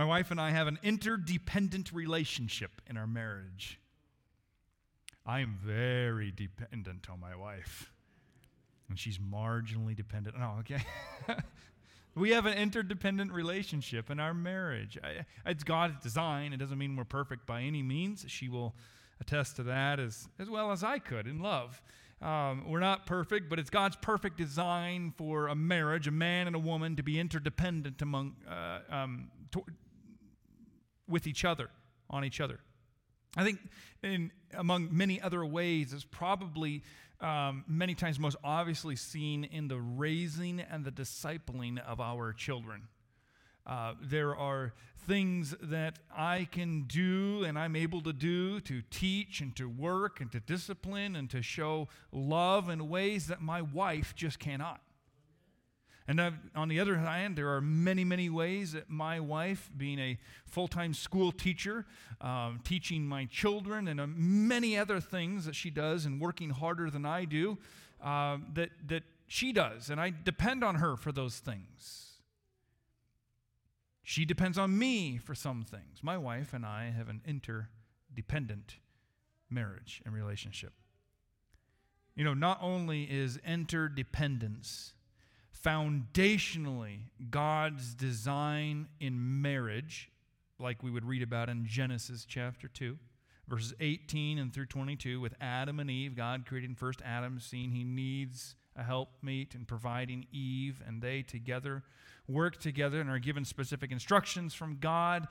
My wife and I have an interdependent relationship in our marriage. I am very dependent on my wife, and she's marginally dependent. No, okay. we have an interdependent relationship in our marriage. It's God's design. It doesn't mean we're perfect by any means. She will attest to that as, as well as I could in love. Um, we're not perfect, but it's God's perfect design for a marriage, a man and a woman, to be interdependent among, uh, um, to, with each other, on each other. I think, in among many other ways, it's probably um, many times most obviously seen in the raising and the discipling of our children. Uh, there are things that I can do and I'm able to do to teach and to work and to discipline and to show love in ways that my wife just cannot. And on the other hand, there are many, many ways that my wife, being a full time school teacher, um, teaching my children, and uh, many other things that she does and working harder than I do, uh, that, that she does. And I depend on her for those things. She depends on me for some things. My wife and I have an interdependent marriage and relationship. You know, not only is interdependence foundationally God's design in marriage, like we would read about in Genesis chapter 2, verses 18 and through 22, with Adam and Eve, God creating first Adam, seeing he needs a helpmeet and providing Eve, and they together work together and are given specific instructions from God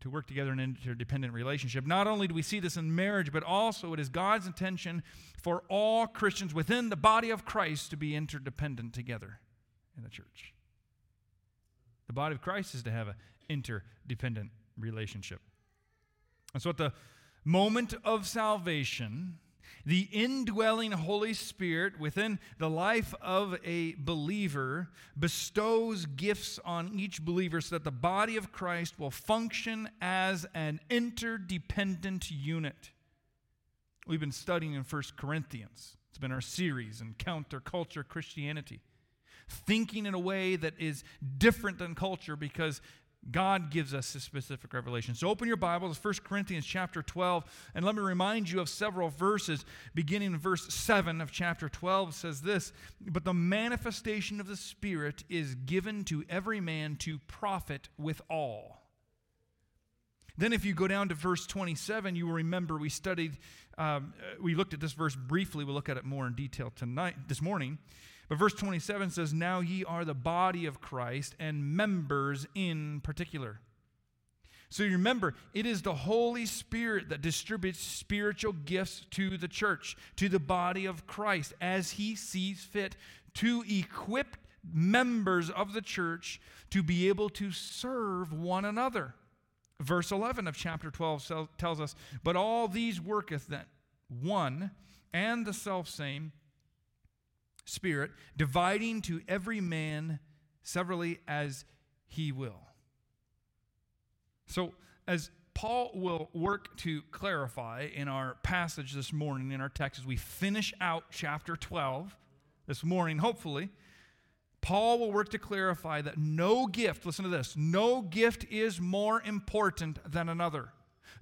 to work together in an interdependent relationship. Not only do we see this in marriage, but also it is God's intention for all Christians within the body of Christ to be interdependent together in the church. The body of Christ is to have an interdependent relationship. And so at the moment of salvation, the indwelling Holy Spirit within the life of a believer bestows gifts on each believer so that the body of Christ will function as an interdependent unit. We've been studying in 1 Corinthians. It's been our series in counterculture Christianity. Thinking in a way that is different than culture because God gives us a specific revelation. So open your Bibles, 1 Corinthians chapter 12, and let me remind you of several verses. Beginning in verse 7 of chapter 12 says this But the manifestation of the Spirit is given to every man to profit with all. Then, if you go down to verse 27, you will remember we studied, um, we looked at this verse briefly. We'll look at it more in detail tonight, this morning. But verse 27 says, Now ye are the body of Christ and members in particular. So you remember, it is the Holy Spirit that distributes spiritual gifts to the church, to the body of Christ, as he sees fit to equip members of the church to be able to serve one another. Verse 11 of chapter 12 tells us, But all these worketh that one and the selfsame Spirit, dividing to every man severally as he will. So, as Paul will work to clarify in our passage this morning, in our text, as we finish out chapter 12 this morning, hopefully, Paul will work to clarify that no gift, listen to this, no gift is more important than another.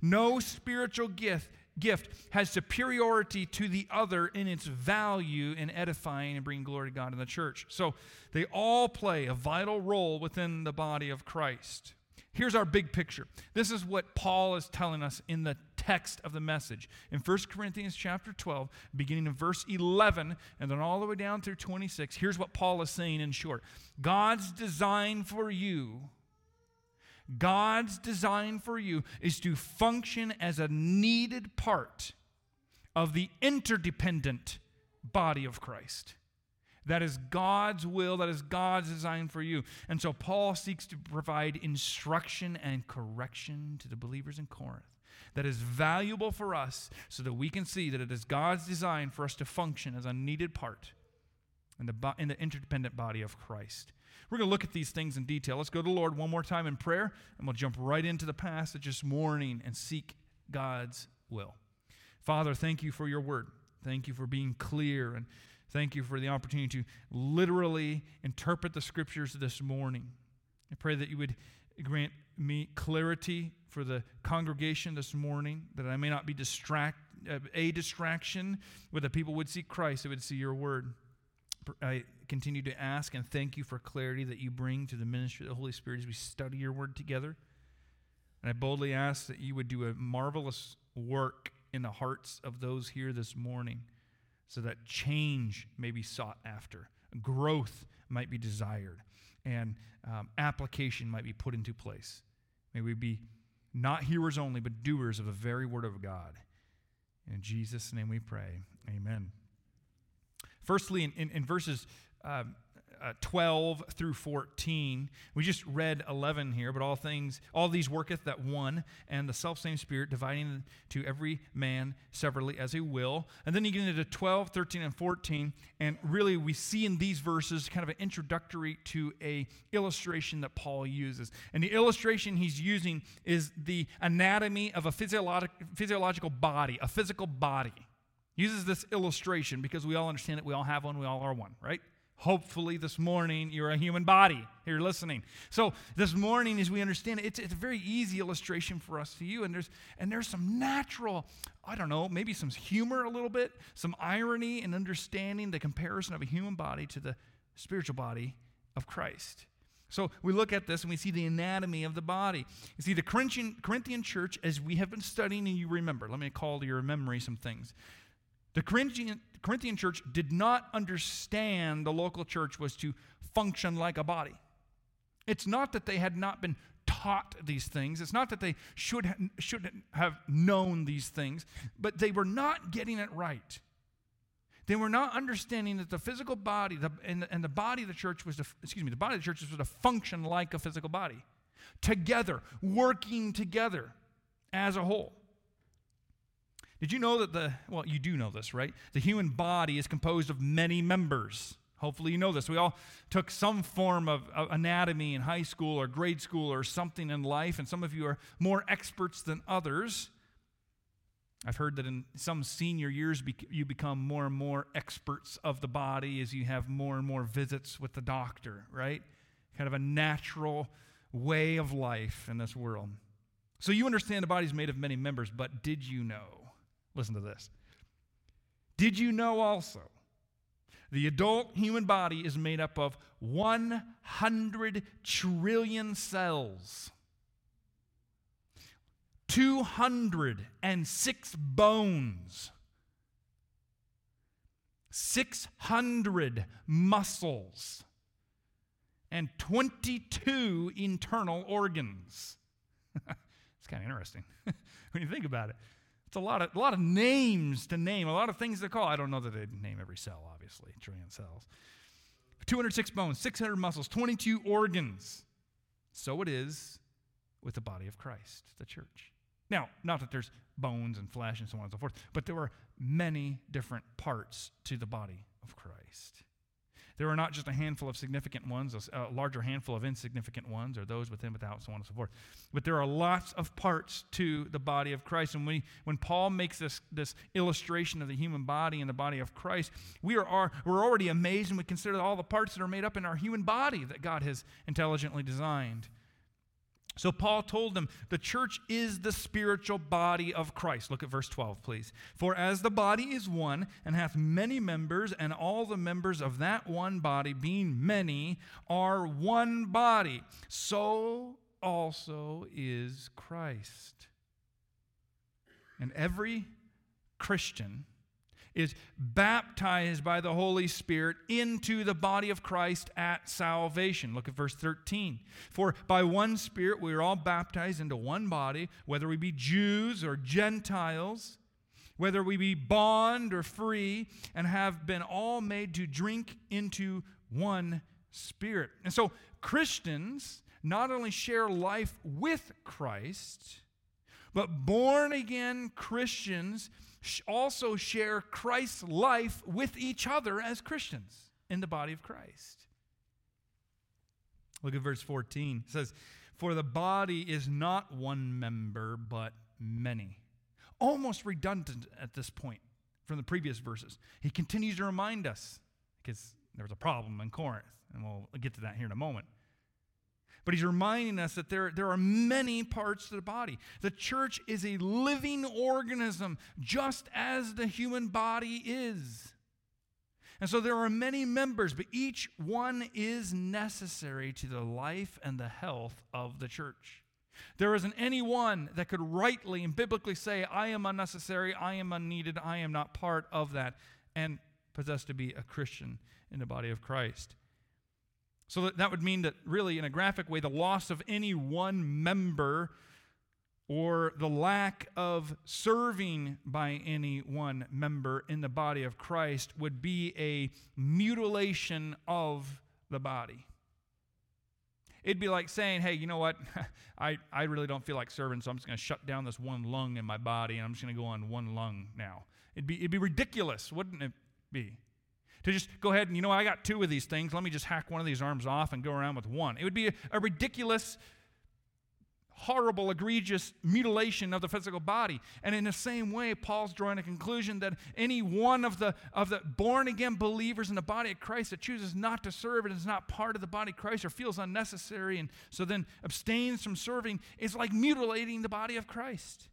No spiritual gift gift has superiority to the other in its value in edifying and bringing glory to God in the church. So they all play a vital role within the body of Christ. Here's our big picture. This is what Paul is telling us in the text of the message. In 1 Corinthians chapter 12, beginning in verse 11 and then all the way down through 26, here's what Paul is saying in short. God's design for you God's design for you is to function as a needed part of the interdependent body of Christ. That is God's will, that is God's design for you. And so Paul seeks to provide instruction and correction to the believers in Corinth that is valuable for us so that we can see that it is God's design for us to function as a needed part in the, in the interdependent body of Christ. We're going to look at these things in detail. Let's go to the Lord one more time in prayer, and we'll jump right into the passage this morning and seek God's will. Father, thank you for your word. Thank you for being clear, and thank you for the opportunity to literally interpret the scriptures this morning. I pray that you would grant me clarity for the congregation this morning, that I may not be distract, uh, a distraction, where the people would see Christ, they would see your word. I continue to ask and thank you for clarity that you bring to the ministry of the Holy Spirit as we study your word together. And I boldly ask that you would do a marvelous work in the hearts of those here this morning so that change may be sought after, growth might be desired, and um, application might be put into place. May we be not hearers only, but doers of the very word of God. In Jesus' name we pray. Amen. Firstly, in, in, in verses uh, uh, 12 through 14. We just read 11 here, but all things, all these worketh that one, and the self same Spirit, dividing to every man severally as he will. And then you get into 12, 13, and 14, and really we see in these verses kind of an introductory to a illustration that Paul uses. And the illustration he's using is the anatomy of a physiologic, physiological body, a physical body. Uses this illustration because we all understand that we all have one, we all are one, right? Hopefully, this morning you're a human body. You're listening. So this morning, as we understand it, it's, it's a very easy illustration for us to you. And there's and there's some natural, I don't know, maybe some humor a little bit, some irony in understanding the comparison of a human body to the spiritual body of Christ. So we look at this and we see the anatomy of the body. You see, the Corinthian, Corinthian church, as we have been studying, and you remember, let me call to your memory some things. The Corinthian, Corinthian church did not understand the local church was to function like a body. It's not that they had not been taught these things. It's not that they should, ha- should have known these things, but they were not getting it right. They were not understanding that the physical body the, and, the, and the body of the church was to, excuse me, the body of the church was to function like a physical body, together, working together as a whole. Did you know that the, well, you do know this, right? The human body is composed of many members. Hopefully, you know this. We all took some form of, anatomy in high school or grade school or something in life, and some of you are more experts than others. I've heard that in some senior years, you become more and more experts of the body as you have more and more visits with the doctor, right? Kind of a natural way of life in this world. So you understand the body is made of many members, but did you know Listen to this. Did you know also the adult human body is made up of 100 trillion cells, 206 bones, 600 muscles, and 22 internal organs? it's kind of interesting when you think about it. It's a lot of a lot of names to name, a lot of things to call. I don't know that they name every cell, obviously, trillion cells. 206 bones, 600 muscles, 22 organs. So it is with the body of Christ, the church. Now, not that there's bones and flesh and so on and so forth, but there are many different parts to the body of Christ. There are not just a handful of significant ones, a larger handful of insignificant ones, or those within, without, so on and so forth. But there are lots of parts to the body of Christ. And we, when Paul makes this, this illustration of the human body and the body of Christ, we are, are, we're already amazed and we consider all the parts that are made up in our human body that God has intelligently designed. So Paul told them the church is the spiritual body of Christ. Look at verse 12, please. For as the body is one and hath many members, and all the members of that one body, being many, are one body, so also is Christ. And every Christian is baptized by the Holy Spirit into the body of Christ at salvation. Look at verse 13. For by one Spirit we are all baptized into one body, whether we be Jews or Gentiles, whether we be bond or free, and have been all made to drink into one Spirit. And so Christians not only share life with Christ, but born again Christians also share Christ's life with each other as Christians in the body of Christ. Look at verse 14. It says, For the body is not one member, but many. Almost redundant at this point from the previous verses. He continues to remind us, because there was a problem in Corinth, and we'll get to that here in a moment. But he's reminding us that there, there are many parts to the body. The church is a living organism, just as the human body is. And so there are many members, but each one is necessary to the life and the health of the church. There isn't any one that could rightly and biblically say, I am unnecessary, I am unneeded, I am not part of that, and possess to be a Christian in the body of Christ. So that, that would mean that, really, in a graphic way, the loss of any one member or the lack of serving by any one member in the body of Christ would be a mutilation of the body. It'd be like saying, hey, you know what? I, I really don't feel like serving, so I'm just going to shut down this one lung in my body and I'm just going to go on one lung now. It'd be, it'd be ridiculous, wouldn't it be? To just go ahead and, you know, I got two of these things. Let me just hack one of these arms off and go around with one. It would be a, a ridiculous, horrible, egregious mutilation of the physical body. And in the same way, Paul's drawing a conclusion that any one of the, of the born again believers in the body of Christ that chooses not to serve and is not part of the body of Christ or feels unnecessary and so then abstains from serving is like mutilating the body of Christ.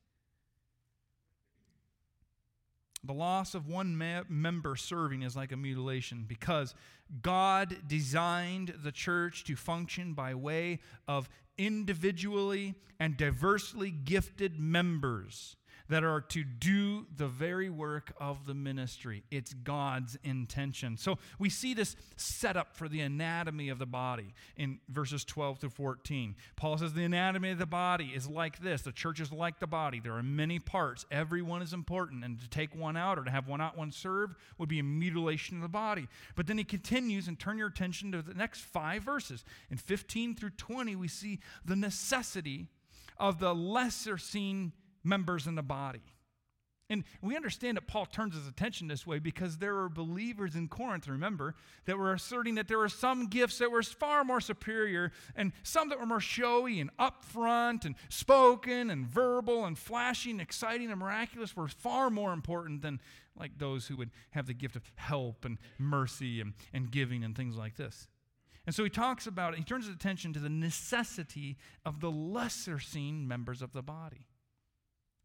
The loss of one me- member serving is like a mutilation because God designed the church to function by way of individually and diversely gifted members that are to do the very work of the ministry. It's God's intention. So we see this setup for the anatomy of the body in verses 12 to 14. Paul says the anatomy of the body is like this the church is like the body. There are many parts, every one is important, and to take one out or to have one out, one serve would be a mutilation of the body. But then he continues and turn your attention to the next five verses. In 15 through 20, we see the necessity of the lesser seen members in the body. And we understand that Paul turns his attention this way because there were believers in Corinth, remember, that were asserting that there were some gifts that were far more superior and some that were more showy and upfront and spoken and verbal and flashy and exciting and miraculous were far more important than like those who would have the gift of help and mercy and, and giving and things like this. And so he talks about, it, he turns his attention to the necessity of the lesser seen members of the body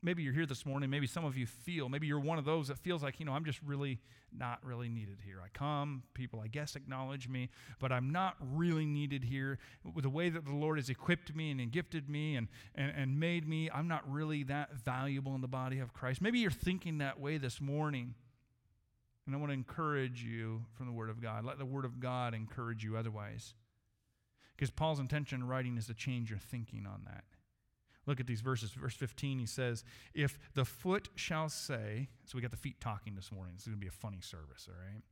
maybe you're here this morning, maybe some of you feel, maybe you're one of those that feels like, you know, I'm just really not really needed here. I come, people, I guess, acknowledge me, but I'm not really needed here. With the way that the Lord has equipped me and gifted me and, and, and made me, I'm not really that valuable in the body of Christ. Maybe you're thinking that way this morning. And I want to encourage you from the Word of God. Let the Word of God encourage you otherwise. Because Paul's intention in writing is to change your thinking on that. Look at these verses. Verse 15, he says, If the foot shall say, so we got the feet talking this morning. It's going to be a funny service, all right?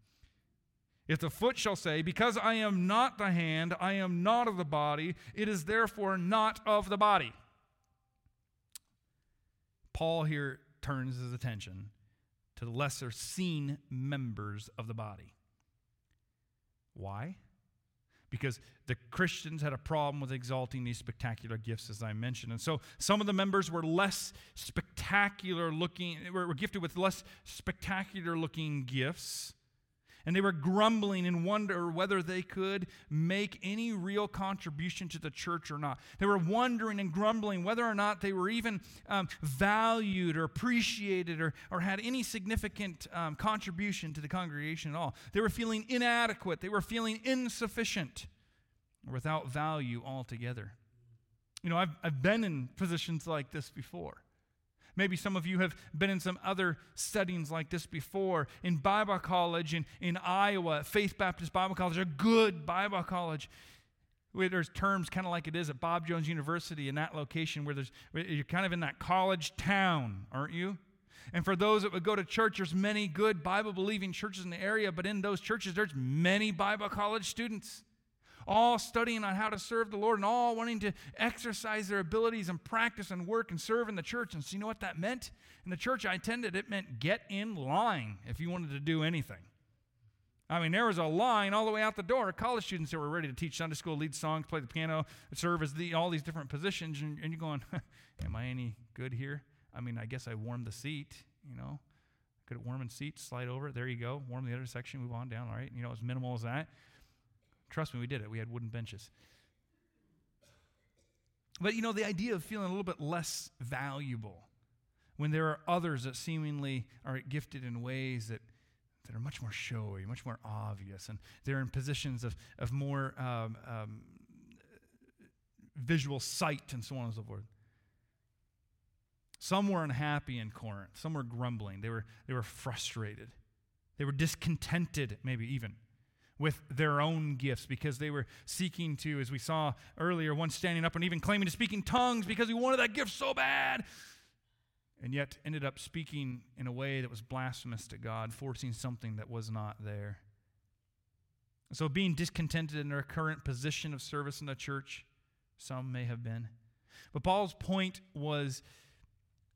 If the foot shall say, Because I am not the hand, I am not of the body, it is therefore not of the body. Paul here turns his attention to the lesser seen members of the body. Why? Because the Christians had a problem with exalting these spectacular gifts, as I mentioned. And so some of the members were less spectacular looking, were, gifted with less spectacular looking gifts. And they were grumbling and wonder whether they could make any real contribution to the church or not. They were wondering and grumbling whether or not they were even um, valued or appreciated or, or had any significant um, contribution to the congregation at all. They were feeling inadequate. They were feeling insufficient or without value altogether. You know, I've, I've been in positions like this before. Maybe some of you have been in some other settings like this before. In Bible college in, in Iowa, Faith Baptist Bible College, a good Bible college. Where there's terms kind of like it is at Bob Jones University in that location where there's where you're kind of in that college town, aren't you? And for those that would go to church, there's many good Bible believing churches in the area, but in those churches, there's many Bible college students all studying on how to serve the Lord and all wanting to exercise their abilities and practice and work and serve in the church. And so, you know what that meant? In the church I attended, it meant get in line if you wanted to do anything. I mean, there was a line all the way out the door. College students that were ready to teach Sunday school, lead songs, play the piano, serve as the, all these different positions. And, and you're going, Am I any good here? I mean, I guess I warmed the seat, you know. Could it warm the seat, slide over. There you go. Warm the other section, move on down. All right. You know, as minimal as that. Trust me, we did it. We had wooden benches. But you know, the idea of feeling a little bit less valuable when there are others that seemingly are gifted in ways that, that are much more showy, much more obvious, and they're in positions of, of more um, um, visual sight and so on and so forth. Some were unhappy in Corinth. Some were grumbling. They were, they were frustrated. They were discontented, maybe even, with their own gifts because they were seeking to, as we saw earlier, one standing up and even claiming to speak in tongues because he wanted that gift so bad. And yet ended up speaking in a way that was blasphemous to God, forcing something that was not there. So, being discontented in their current position of service in the church, some may have been. But Paul's point was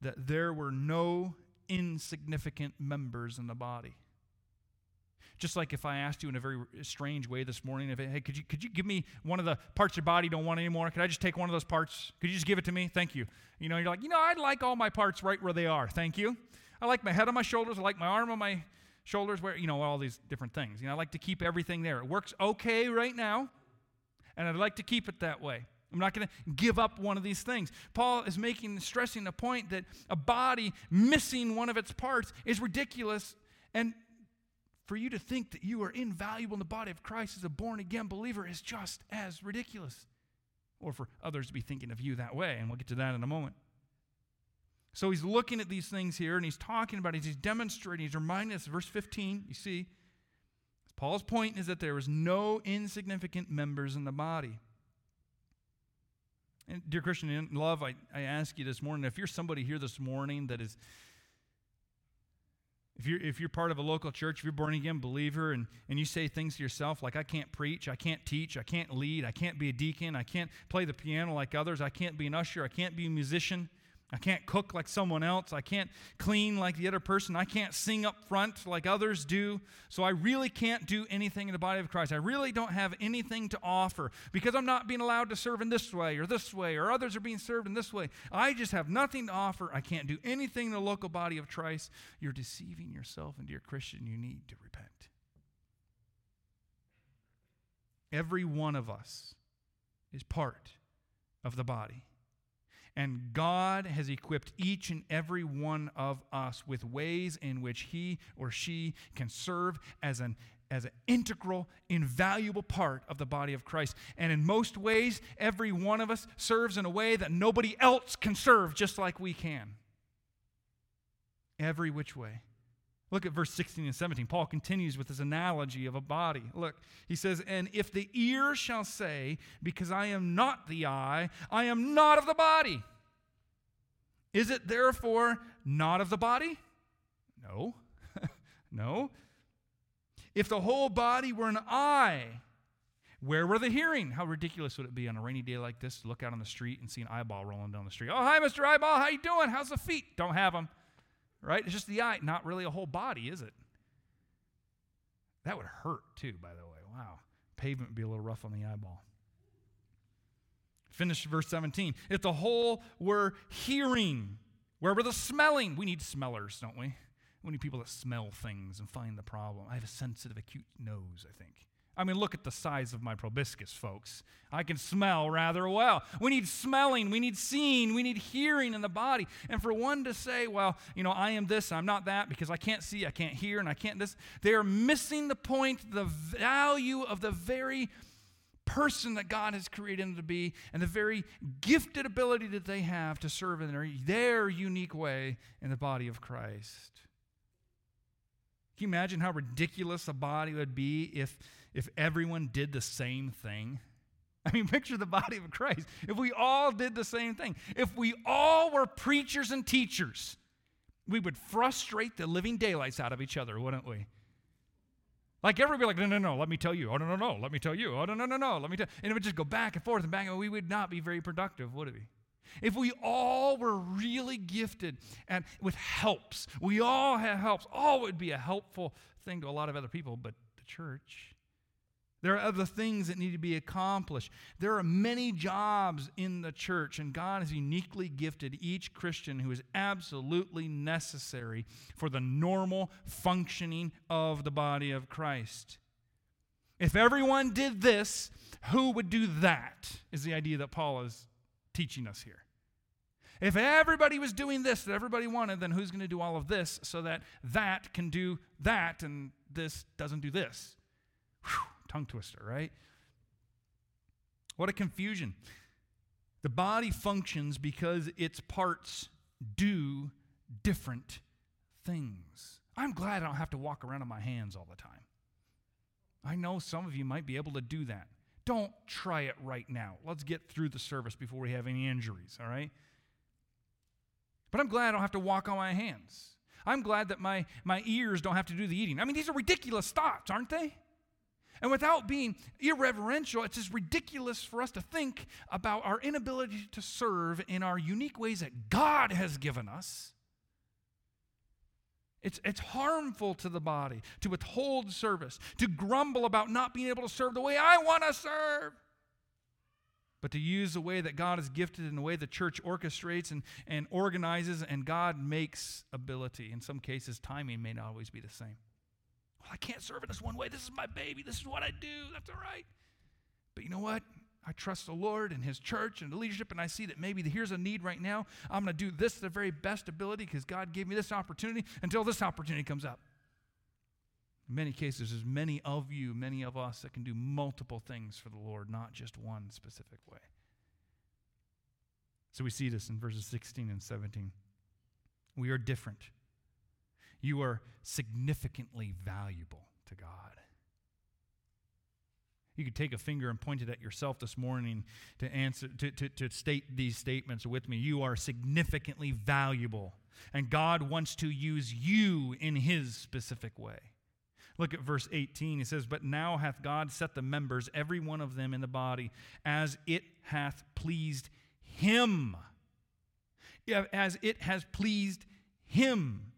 that there were no insignificant members in the body. Just like if I asked you in a very strange way this morning, if, hey, could you, could you give me one of the parts of your body you don't want anymore? Could I just take one of those parts? Could you just give it to me? Thank you. You know, you're like, you know, I'd like all my parts right where they are. Thank you. I like my head on my shoulders. I like my arm on my shoulders, where, you know, all these different things. You know, I like to keep everything there. It works okay right now, and I'd like to keep it that way. I'm not going to give up one of these things. Paul is making, stressing the point that a body missing one of its parts is ridiculous. And for you to think that you are invaluable in the body of Christ as a born again believer is just as ridiculous. Or for others to be thinking of you that way. And we'll get to that in a moment. So he's looking at these things here and he's talking about it. He's demonstrating, he's reminding us, verse 15, you see, Paul's point is that there is no insignificant members in the body. And dear Christian in love, I, I ask you this morning if you're somebody here this morning that is, if you're, if you're part of a local church, if you're born again believer, and, and you say things to yourself like, I can't preach, I can't teach, I can't lead, I can't be a deacon, I can't play the piano like others, I can't be an usher, I can't be a musician, I can't cook like someone else. I can't clean like the other person. I can't sing up front like others do. So I really can't do anything in the body of Christ. I really don't have anything to offer because I'm not being allowed to serve in this way or this way or others are being served in this way. I just have nothing to offer. I can't do anything in the local body of Christ. You're deceiving yourself, and dear Christian, you need to repent. Every one of us is part of the body. And God has equipped each and every one of us with ways in which he or she can serve as an as an integral, invaluable part of the body of Christ. And in most ways, every one of us serves in a way that nobody else can serve just like we can. Every which way. Look at verse 16 and 17. Paul continues with this analogy of a body. Look, he says, And if the ear shall say, Because I am not the eye, I am not of the body, is it therefore not of the body? No. no. If the whole body were an eye, where were the hearing? How ridiculous would it be on a rainy day like this to look out on the street and see an eyeball rolling down the street? Oh, hi, Mr. Eyeball. How you doing? How's the feet? Don't have them right? It's just the eye, not really a whole body, is it? That would hurt too, by the way. Wow. Pavement would be a little rough on the eyeball. Finish verse 17. If the whole were hearing, where were the smelling? We need smellers, don't we? We need people that smell things and find the problem. I have a sensitive, acute nose, I think. I mean, look at the size of my proboscis, folks. I can smell rather well. We need smelling, we need seeing, we need hearing in the body. And for one to say, well, you know, I am this, I'm not that, because I can't see, I can't hear, and I can't this, they are missing the point, the value of the very person that God has created them to be, and the very gifted ability that they have to serve in their, their unique way in the body of Christ. Can you imagine how ridiculous a body would be if if everyone did the same thing? I mean, picture the body of Christ. If we all did the same thing, if we all were preachers and teachers, we would frustrate the living daylights out of each other, wouldn't we? Like everybody, like, no, no, no, let me tell you. Oh, no, no, no, let me tell you. Oh, no, no, no, no, let me tell And it would just go back and forth and back, and we would not be very productive, would we? If we all were really gifted and with helps, we all have helps, all would be a helpful thing to a lot of other people, but the church there are other things that need to be accomplished. There are many jobs in the church, and God has uniquely gifted each Christian who is absolutely necessary for the normal functioning of the body of Christ. If everyone did this, who would do that? Is the idea that Paul is teaching us here. If everybody was doing this that everybody wanted, then who's going to do all of this so that that can do that and this doesn't do this? Whew, tongue twister, right? What a confusion. The body functions because its parts do different things. I'm glad I don't have to walk around on my hands all the time. I know some of you might be able to do that. Don't try it right now. Let's get through the service before we have any injuries, all right? But I'm glad I don't have to walk on my hands. I'm glad that my, my ears don't have to do the eating. I mean, these are ridiculous thoughts, aren't they? And without being irreverential, it's just ridiculous for us to think about our inability to serve in our unique ways that God has given us. It's, it's harmful to the body to withhold service, to grumble about not being able to serve the way I want to serve but to use the way that God is gifted and the way the church orchestrates and, and organizes, and God makes ability. In some cases, timing may not always be the same. Well, I can't serve in this one way. This is my baby. This is what I do. That's all right. But you know what? I trust the Lord and His church and the leadership, and I see that maybe here's a need right now. I'm going to do this to the very best ability because God gave me this opportunity until this opportunity comes up. In many cases, there's many of you, many of us that can do multiple things for the Lord, not just one specific way. So we see this in verses 16 and 17. We are different. You are significantly valuable to God. You could take a finger and point it at yourself this morning to answer to, to, to state these statements with me. You are significantly valuable, and God wants to use you in his specific way. Look at verse 18. He says, But now hath God set the members, every one of them in the body, as it hath pleased him. As it has pleased him.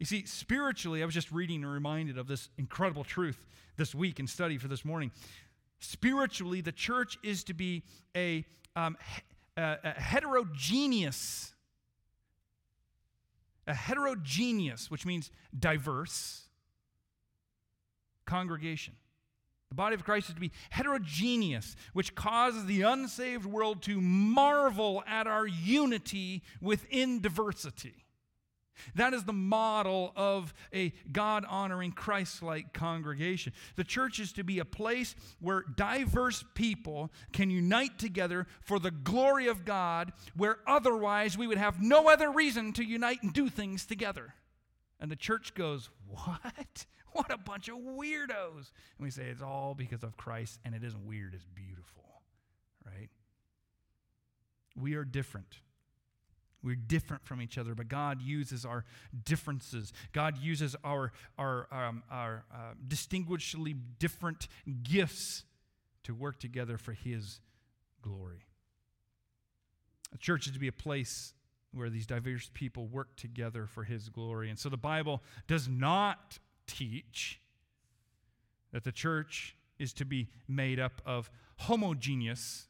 You see, spiritually, I was just reading and reminded of this incredible truth this week in study for this morning. Spiritually, the church is to be a, um, a, a heterogeneous, a heterogeneous, which means diverse, congregation. The body of Christ is to be heterogeneous, which causes the unsaved world to marvel at our unity within diversity. That is the model of a God honoring, Christ like congregation. The church is to be a place where diverse people can unite together for the glory of God, where otherwise we would have no other reason to unite and do things together. And the church goes, What? What a bunch of weirdos. And we say it's all because of Christ, and it isn't weird, it's beautiful, right? We are different. We're different from each other, but God uses our differences. God uses our, our, um, our uh, distinguishedly different gifts to work together for His glory. A church is to be a place where these diverse people work together for His glory. And so the Bible does not teach that the church is to be made up of homogeneous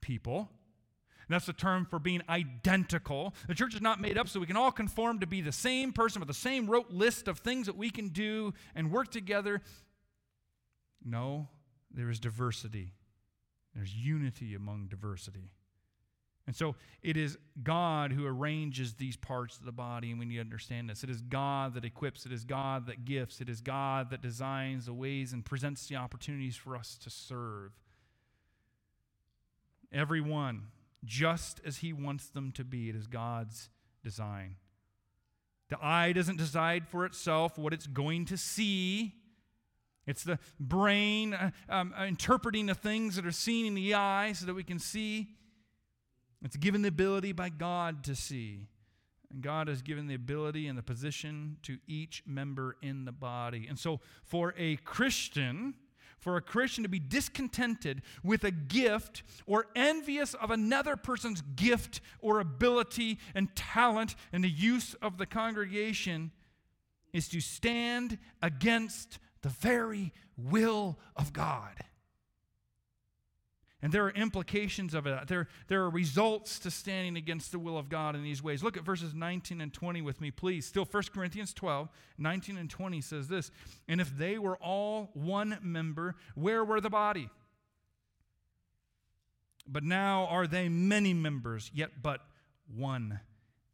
people. That's the term for being identical. The church is not made up so we can all conform to be the same person with the same rote list of things that we can do and work together. No, there is diversity. There's unity among diversity. And so it is God who arranges these parts of the body, and we need to understand this. It is God that equips, it is God that gifts, it is God that designs the ways and presents the opportunities for us to serve. Everyone, just as He wants them to be, it is God's design. The eye doesn't decide for itself what it's going to see. It's the brain uh, um, interpreting the things that are seen in the eye so that we can see. It's given the ability by God to see. And God has given the ability and the position to each member in the body. And so, for a Christian, for a Christian to be discontented with a gift or envious of another person's gift or ability and talent and the use of the congregation is to stand against the very will of God. And there are implications of it. There, there are results to standing against the will of God in these ways. Look at verses 19 and 20 with me, please. Still 1 Corinthians 12, 19 and 20 says this And if they were all one member, where were the body? But now are they many members, yet but one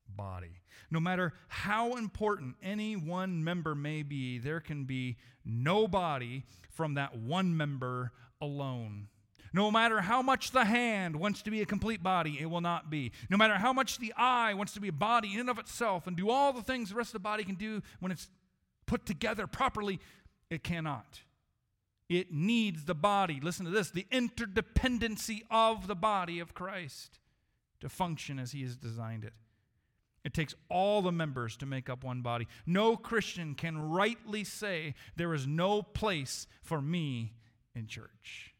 body. No matter how important any one member may be, there can be no body from that one member alone. No matter how much the hand wants to be a complete body, it will not be. No matter how much the eye wants to be a body in and of itself and do all the things the rest of the body can do when it's put together properly, it cannot. It needs the body, listen to this, the interdependency of the body of Christ to function as He has designed it. It takes all the members to make up one body. No Christian can rightly say, There is no place for me in church.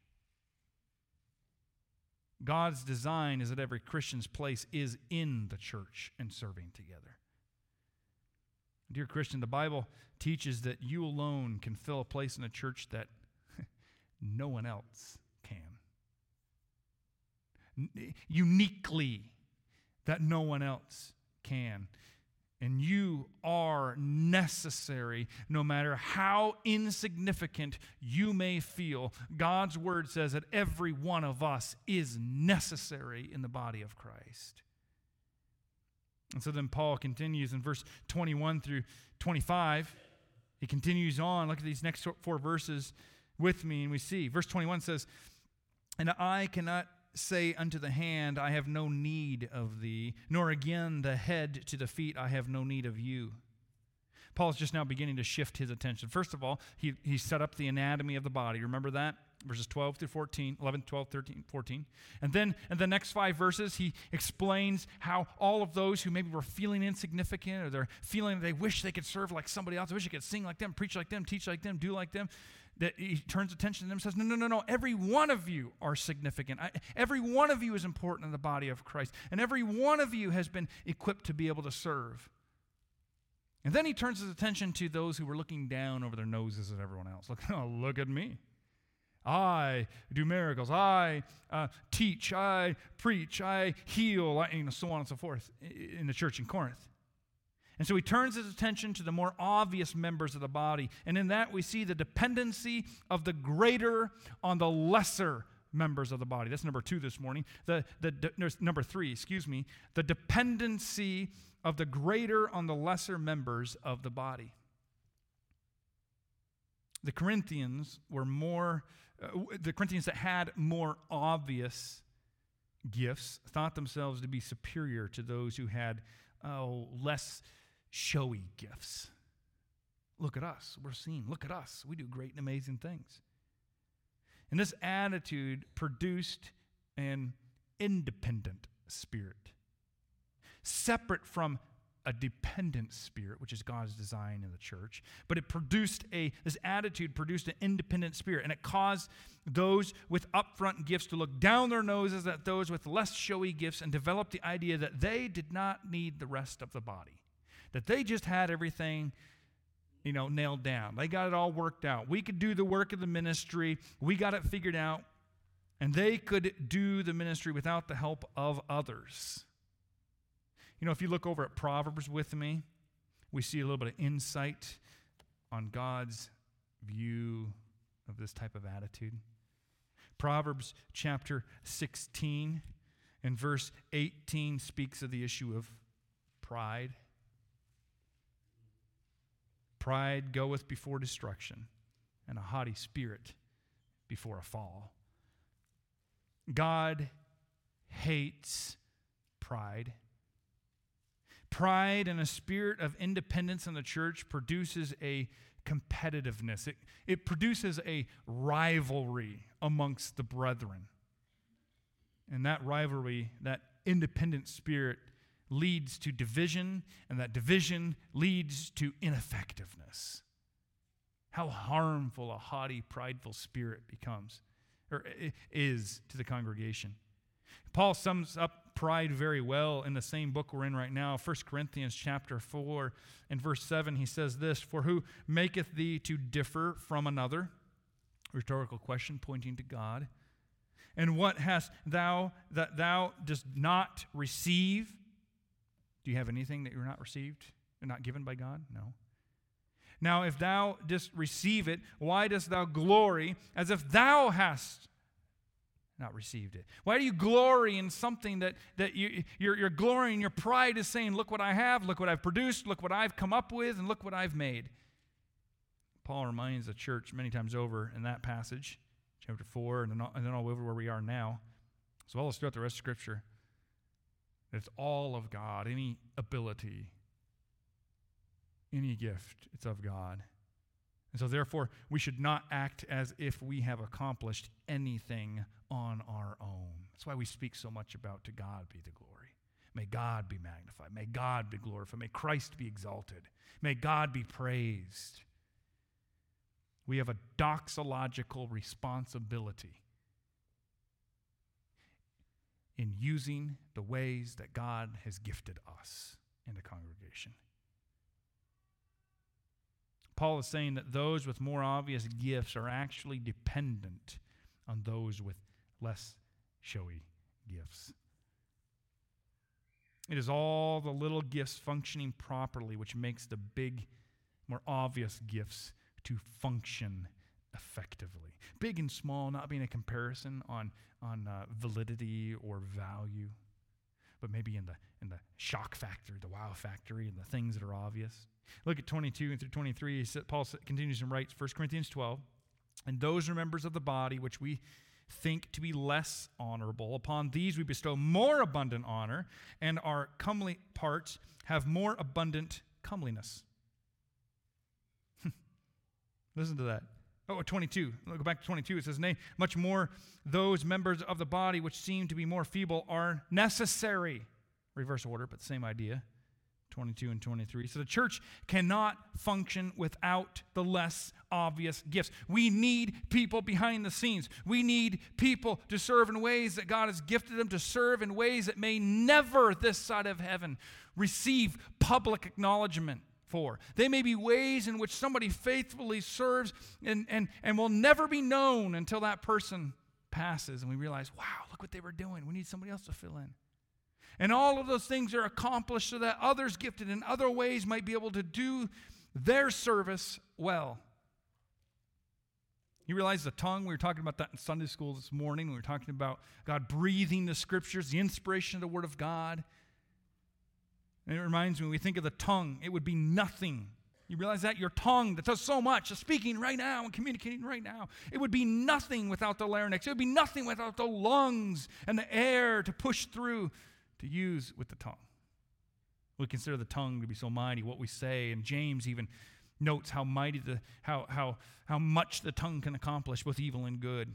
God's design is that every Christian's place is in the church and serving together. Dear Christian, the Bible teaches that you alone can fill a place in a church that no one else can. uniquely, that no one else can. And you are necessary no matter how insignificant you may feel. God's word says that every one of us is necessary in the body of Christ. And so then Paul continues in verse 21 through 25. He continues on. Look at these next four verses with me, and we see. Verse 21 says, And I cannot say unto the hand, I have no need of thee, nor again the head to the feet, I have no need of you. Paul's just now beginning to shift his attention. First of all, he, he set up the anatomy of the body. Remember that? Verses 12 through 14, 11, 12, 13, 14. And then in the next five verses, he explains how all of those who maybe were feeling insignificant or they're feeling they wish they could serve like somebody else, wish they could sing like them, preach like them, teach like them, do like them, that he turns attention to them and says, No, no, no, no. Every one of you are significant. I, every one of you is important in the body of Christ. And every one of you has been equipped to be able to serve. And then he turns his attention to those who were looking down over their noses at everyone else. Look, oh, look at me. I do miracles. I uh, teach. I preach. I heal. I, you know, so on and so forth in the church in Corinth. And so he turns his attention to the more obvious members of the body. And in that, we see the dependency of the greater on the lesser members of the body. That's number two this morning. The, the, number three, excuse me, the dependency of the greater on the lesser members of the body. The Corinthians were more, uh, the Corinthians that had more obvious gifts thought themselves to be superior to those who had oh, less showy gifts. Look at us. We're seen. Look at us. We do great and amazing things. And this attitude produced an independent spirit, separate from a dependent spirit, which is God's design in the church. But it produced a, this attitude produced an independent spirit, and it caused those with upfront gifts to look down their noses at those with less showy gifts and develop the idea that they did not need the rest of the body that they just had everything you know nailed down. They got it all worked out. We could do the work of the ministry. We got it figured out. And they could do the ministry without the help of others. You know if you look over at proverbs with me we see a little bit of insight on god's view of this type of attitude. Proverbs chapter 16 and verse 18 speaks of the issue of pride Pride goeth before destruction, and a haughty spirit before a fall. God hates pride. Pride and a spirit of independence in the church produces a competitiveness, it, it produces a rivalry amongst the brethren. And that rivalry, that independent spirit, leads to division, and that division leads to ineffectiveness. How harmful a haughty, prideful spirit becomes or is to the congregation. Paul sums up pride very well in the same book we're in right now, 1 Corinthians chapter 4 and verse 7. He says this, "For who maketh thee to differ from another?" Rhetorical question pointing to God. And what hast thou that thou dost not receive? Do you have anything that you're not received and not given by God? No. Now, if thou didst receive it, why dost thou glory as if thou hast not received it? Why do you glory in something that, that you, your, your glory and your pride is saying, Look what I have, look what I've produced, look what I've come up with, and look what I've made? Paul reminds the church many times over in that passage, chapter 4, and then all, and then all over where we are now, as well as throughout the rest of Scripture, it's all of God, any ability, any gift, it's of God. And so, therefore, we should not act as if we have accomplished anything on our own. That's why we speak so much about to God be the glory. May God be magnified. May God be glorified. May Christ be exalted. May God be praised. We have a doxological responsibility in using the ways that God has gifted us in the congregation. Paul is saying that those with more obvious gifts are actually dependent on those with less showy gifts. It is all the little gifts functioning properly which makes the big, more obvious gifts to function effectively. Big and small not being a comparison on, on uh, validity or value, but maybe in the, in the shock factor, the wow factory, and the things that are obvious. Look at 22 through 23. Paul continues and writes 1 Corinthians 12. And those are members of the body which we think to be less honorable. Upon these we bestow more abundant honor, and our comely parts have more abundant comeliness. Listen to that. Oh, 22. Go back to 22. It says, Nay, much more those members of the body which seem to be more feeble are necessary. Reverse order, but same idea. 22 and 23. So the church cannot function without the less obvious gifts. We need people behind the scenes. We need people to serve in ways that God has gifted them to serve in ways that may never, this side of heaven, receive public acknowledgement for. They may be ways in which somebody faithfully serves and, and, and will never be known until that person passes and we realize, wow, look what they were doing. We need somebody else to fill in. And all of those things are accomplished so that others gifted in other ways might be able to do their service well. You realize the tongue, we were talking about that in Sunday school this morning. We were talking about God breathing the scriptures, the inspiration of the Word of God. And it reminds me, when we think of the tongue, it would be nothing. You realize that? Your tongue that does so much, the speaking right now and communicating right now, it would be nothing without the larynx. It would be nothing without the lungs and the air to push through to use with the tongue. We consider the tongue to be so mighty, what we say, and James even notes how mighty the how how how much the tongue can accomplish both evil and good.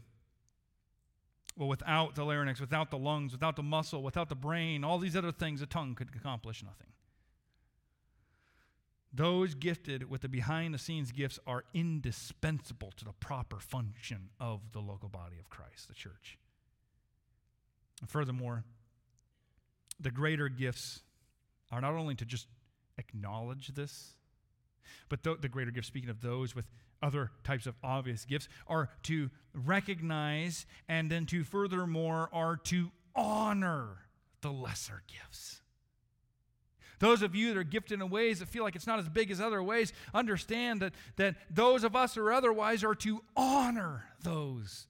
Well, without the larynx, without the lungs, without the muscle, without the brain, all these other things, the tongue could accomplish nothing. Those gifted with the behind the scenes gifts are indispensable to the proper function of the local body of Christ, the church. And furthermore, the greater gifts are not only to just acknowledge this, but the, the greater gifts, speaking of those with other types of obvious gifts, are to recognize and then to furthermore are to honor the lesser gifts. Those of you that are gifted in ways that feel like it's not as big as other ways, understand that, that those of us are otherwise are to honor those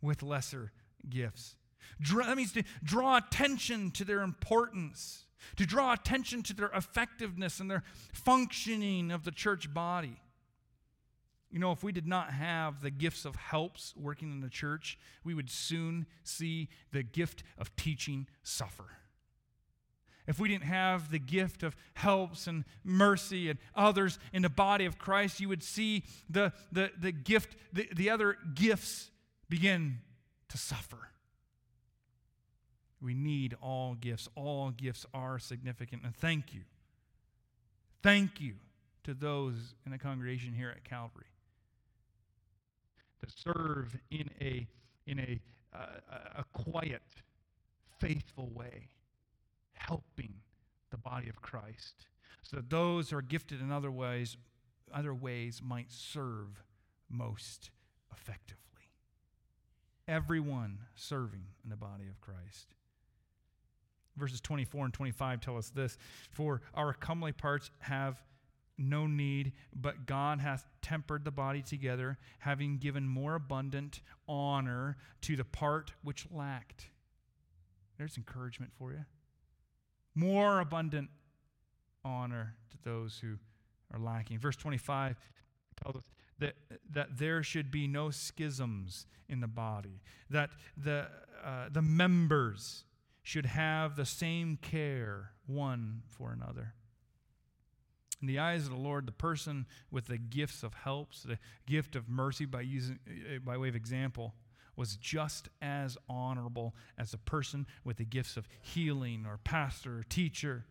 with lesser gifts. Draw, that means to draw attention to their importance, to draw attention to their effectiveness and their functioning of the church body. You know, if we did not have the gifts of helps working in the church, we would soon see the gift of teaching suffer. If we didn't have the gift of helps and mercy and others in the body of Christ, you would see the, the, the gift, the, the other gifts begin to suffer. We need all gifts. All gifts are significant. And thank you. Thank you to those in the congregation here at Calvary that serve in a, in a, uh, a quiet, faithful way, helping the body of Christ, so that those who are gifted in other ways, other ways might serve most effectively. Everyone serving in the body of Christ. Verses 24 and 25 tell us this For our comely parts have no need, but God hath tempered the body together, having given more abundant honor to the part which lacked. There's encouragement for you. More abundant honor to those who are lacking. Verse 25 tells us that, that there should be no schisms in the body, that the, uh, the members should have the same care one for another. In the eyes of the Lord, the person with the gifts of helps, the gift of mercy by, using, uh, by way of example, was just as honorable as the person with the gifts of healing or pastor or teacher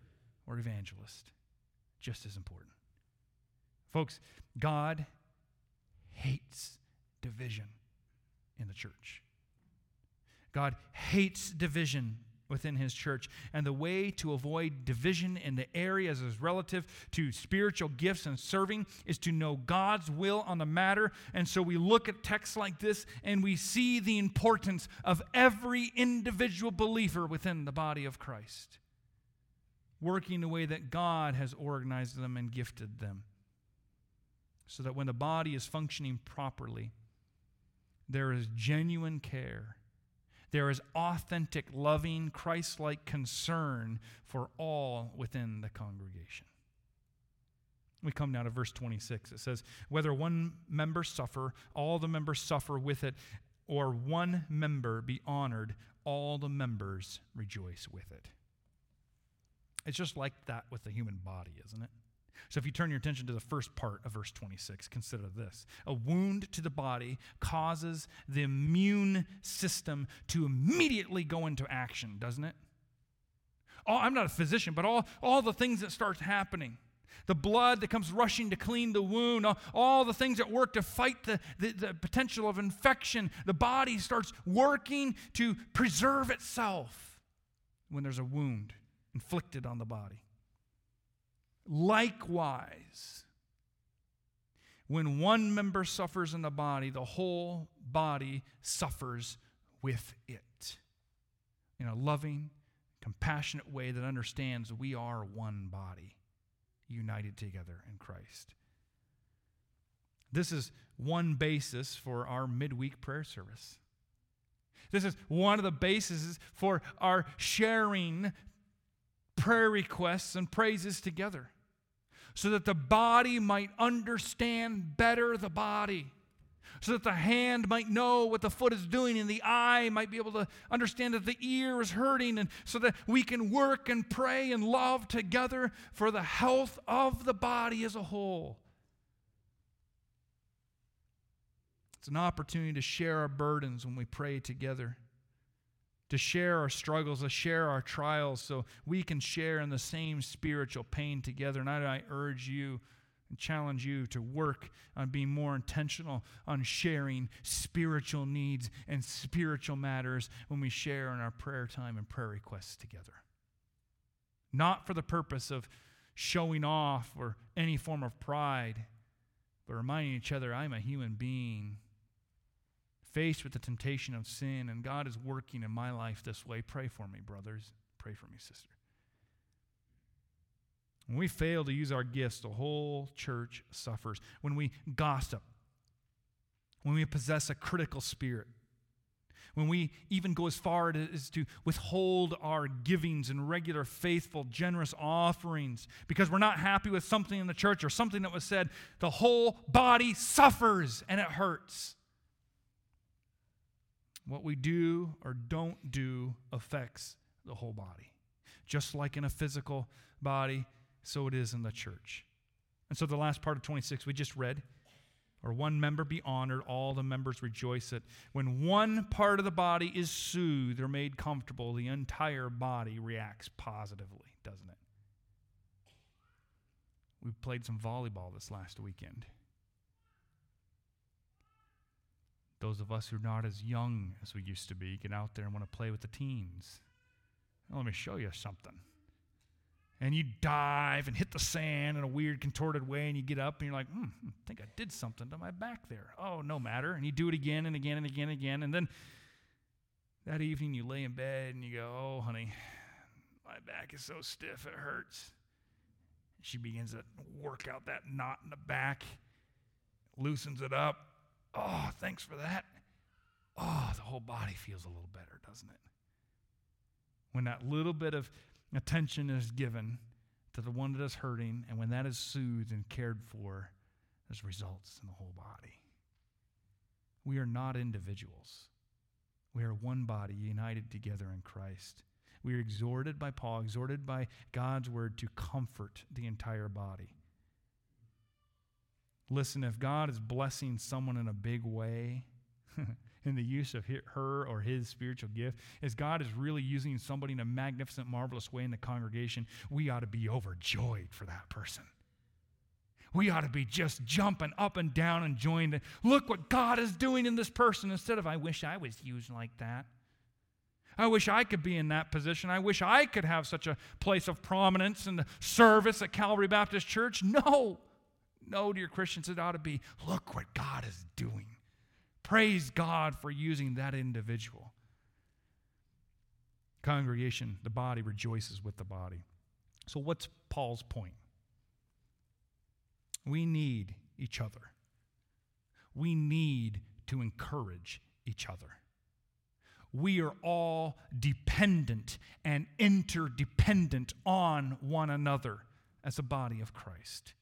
or evangelist. Just as important. Folks, God hates division in the church. God hates division within his church. And the way to avoid division in the areas as relative to spiritual gifts and serving is to know God's will on the matter. And so we look at texts like this and we see the importance of every individual believer within the body of Christ, working the way that God has organized them and gifted them. So that when the body is functioning properly, there is genuine care there is authentic, loving, Christ like concern for all within the congregation. We come now to verse 26. It says, Whether one member suffer, all the members suffer with it, or one member be honored, all the members rejoice with it. It's just like that with the human body, isn't it? So if you turn your attention to the first part of verse 26, consider this. A wound to the body causes the immune system to immediately go into action, doesn't it? All, I'm not a physician, but all, all the things that start happening the blood that comes rushing to clean the wound, all, all the things that work to fight the, the, the, potential of infection. The body starts working to preserve itself when there's a wound inflicted on the body. Likewise, when one member suffers in the body, the whole body suffers with it. In a loving, compassionate way that understands we are one body, united together in Christ. This is one basis for our midweek prayer service. This is one of the bases for our sharing prayer requests and praises together so that the body might understand better the body, so that the hand might know what the foot is doing, and the eye might be able to understand that the ear is hurting, and so that we can work and pray and love together for the health of the body as a whole. It's an opportunity to share our burdens when we pray together to share our struggles, to share our trials, so we can share in the same spiritual pain together. And I, I urge you and challenge you to work on being more intentional on sharing spiritual needs and spiritual matters when we share in our prayer time and prayer requests together. Not for the purpose of showing off or any form of pride, but reminding each other I'm a human being faced with the temptation of sin, and God is working in my life this way. Pray for me, brothers. Pray for me, sister. When we fail to use our gifts, the whole church suffers. When we gossip, when we possess a critical spirit, when we even go as far as to withhold our givings and regular, faithful, generous offerings because we're not happy with something in the church or something that was said, the whole body suffers and it hurts. What we do or don't do affects the whole body. Just like in a physical body, so it is in the church. And so the last part of 26 we just read, or one member be honored, all the members rejoice that when one part of the body is soothed or made comfortable, the entire body reacts positively, doesn't it? We played some volleyball this last weekend. Those of us who are not as young as we used to be get out there and want to play with the teens. let me show you something. And you dive and hit the sand in a weird, contorted way, and you get up and you're like, hmm, I think I did something to my back there. Oh, no matter. And you do it again and again and again and again. And then that evening you lay in bed and you go, oh, honey, my back is so stiff, it hurts. She begins to work out that knot in the back, loosens it up. Oh, thanks for that. Oh, the whole body feels a little better, doesn't it? When that little bit of attention is given to the one that is hurting, and when that is soothed and cared for, there's results in the whole body. We are not individuals. We are one body united together in Christ. We are exhorted by Paul, exhorted by God's word to comfort the entire body. Listen, if God is blessing someone in a big way, in the use of her or his spiritual gift, as God is really using somebody in a magnificent, marvelous way in the congregation, we ought to be overjoyed for that person. We ought to be just jumping up and down and joining. Look what God is doing in this person instead of, I wish I was used like that. I wish I could be in that position. I wish I could have such a place of prominence in the service at Calvary Baptist Church. No, no, dear Christians, it ought to be look what God is doing. Praise God for using that individual. Congregation, the body rejoices with the body. So, what's Paul's point? We need each other. We need to encourage each other. We are all dependent and interdependent on one another as a body of Christ.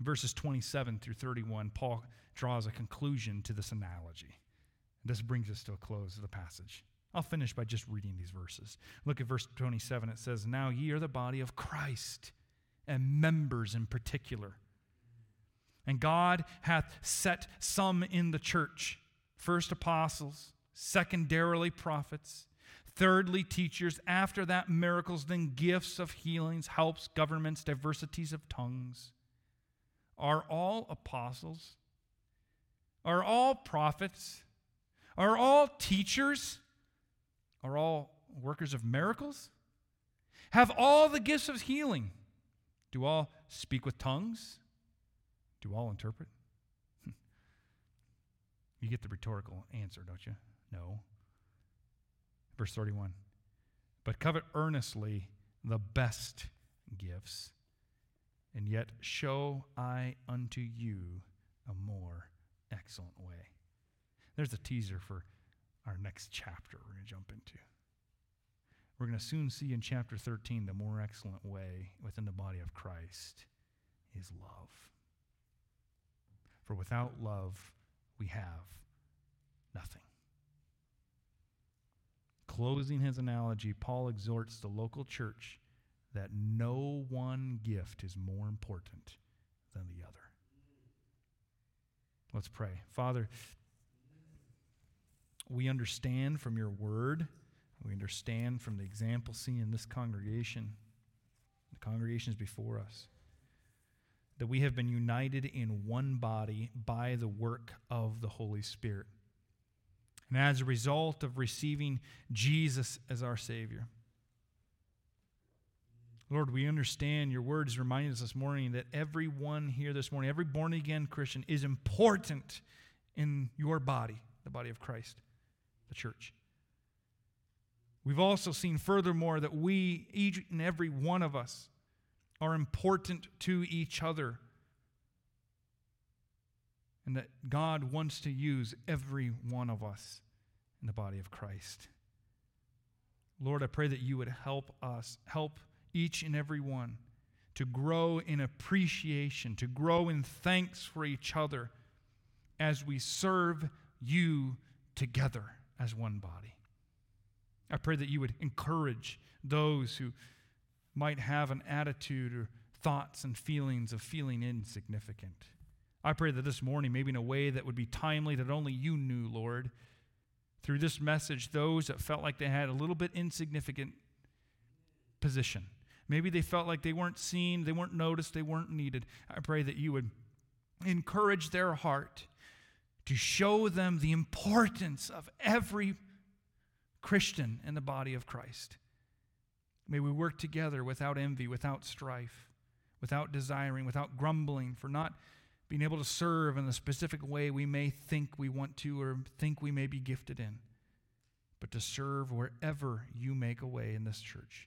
In verses 27 through 31, Paul draws a conclusion to this analogy. This brings us to a close of the passage. I'll finish by just reading these verses. Look at verse 27. It says, Now ye are the body of Christ, and members in particular. And God hath set some in the church first apostles, secondarily prophets, thirdly teachers, after that miracles, then gifts of healings, helps, governments, diversities of tongues. Are all apostles? Are all prophets? Are all teachers? Are all workers of miracles? Have all the gifts of healing? Do all speak with tongues? Do all interpret? you get the rhetorical answer, don't you? No. Verse 31 But covet earnestly the best gifts, and yet show I unto you a more excellent way. There's a teaser for our next chapter we're going to jump into. We're going to soon see in chapter 13 the more excellent way within the body of Christ is love. For without love, we have nothing. Closing his analogy, Paul exhorts the local church that no one gift is more important than the other. Let's pray. Father, we understand from your word, we understand from the example seen in this congregation, the congregations before us, that we have been united in one body by the work of the Holy Spirit. And as a result of receiving Jesus as our Savior, Lord, we understand your word is reminding us this morning that everyone here this morning, every born again Christian, is important in your body, the body of Christ, the church. We've also seen, furthermore, that we, each and every one of us, are important to each other. And that God wants to use every one of us in the body of Christ. Lord, I pray that you would help us, help each and every one, to grow in appreciation, to grow in thanks for each other as we serve you together as one body. I pray that you would encourage those who might have an attitude or thoughts and feelings of feeling insignificant. I pray that this morning, maybe in a way that would be timely, that only you knew, Lord, through this message, those that felt like they had a little bit insignificant position Maybe they felt like they weren't seen, they weren't noticed, they weren't needed. I pray that you would encourage their heart to show them the importance of every Christian in the body of Christ. May we work together without envy, without strife, without desiring, without grumbling, for not being able to serve in the specific way we may think we want to or think we may be gifted in, but to serve wherever you make a way in this church.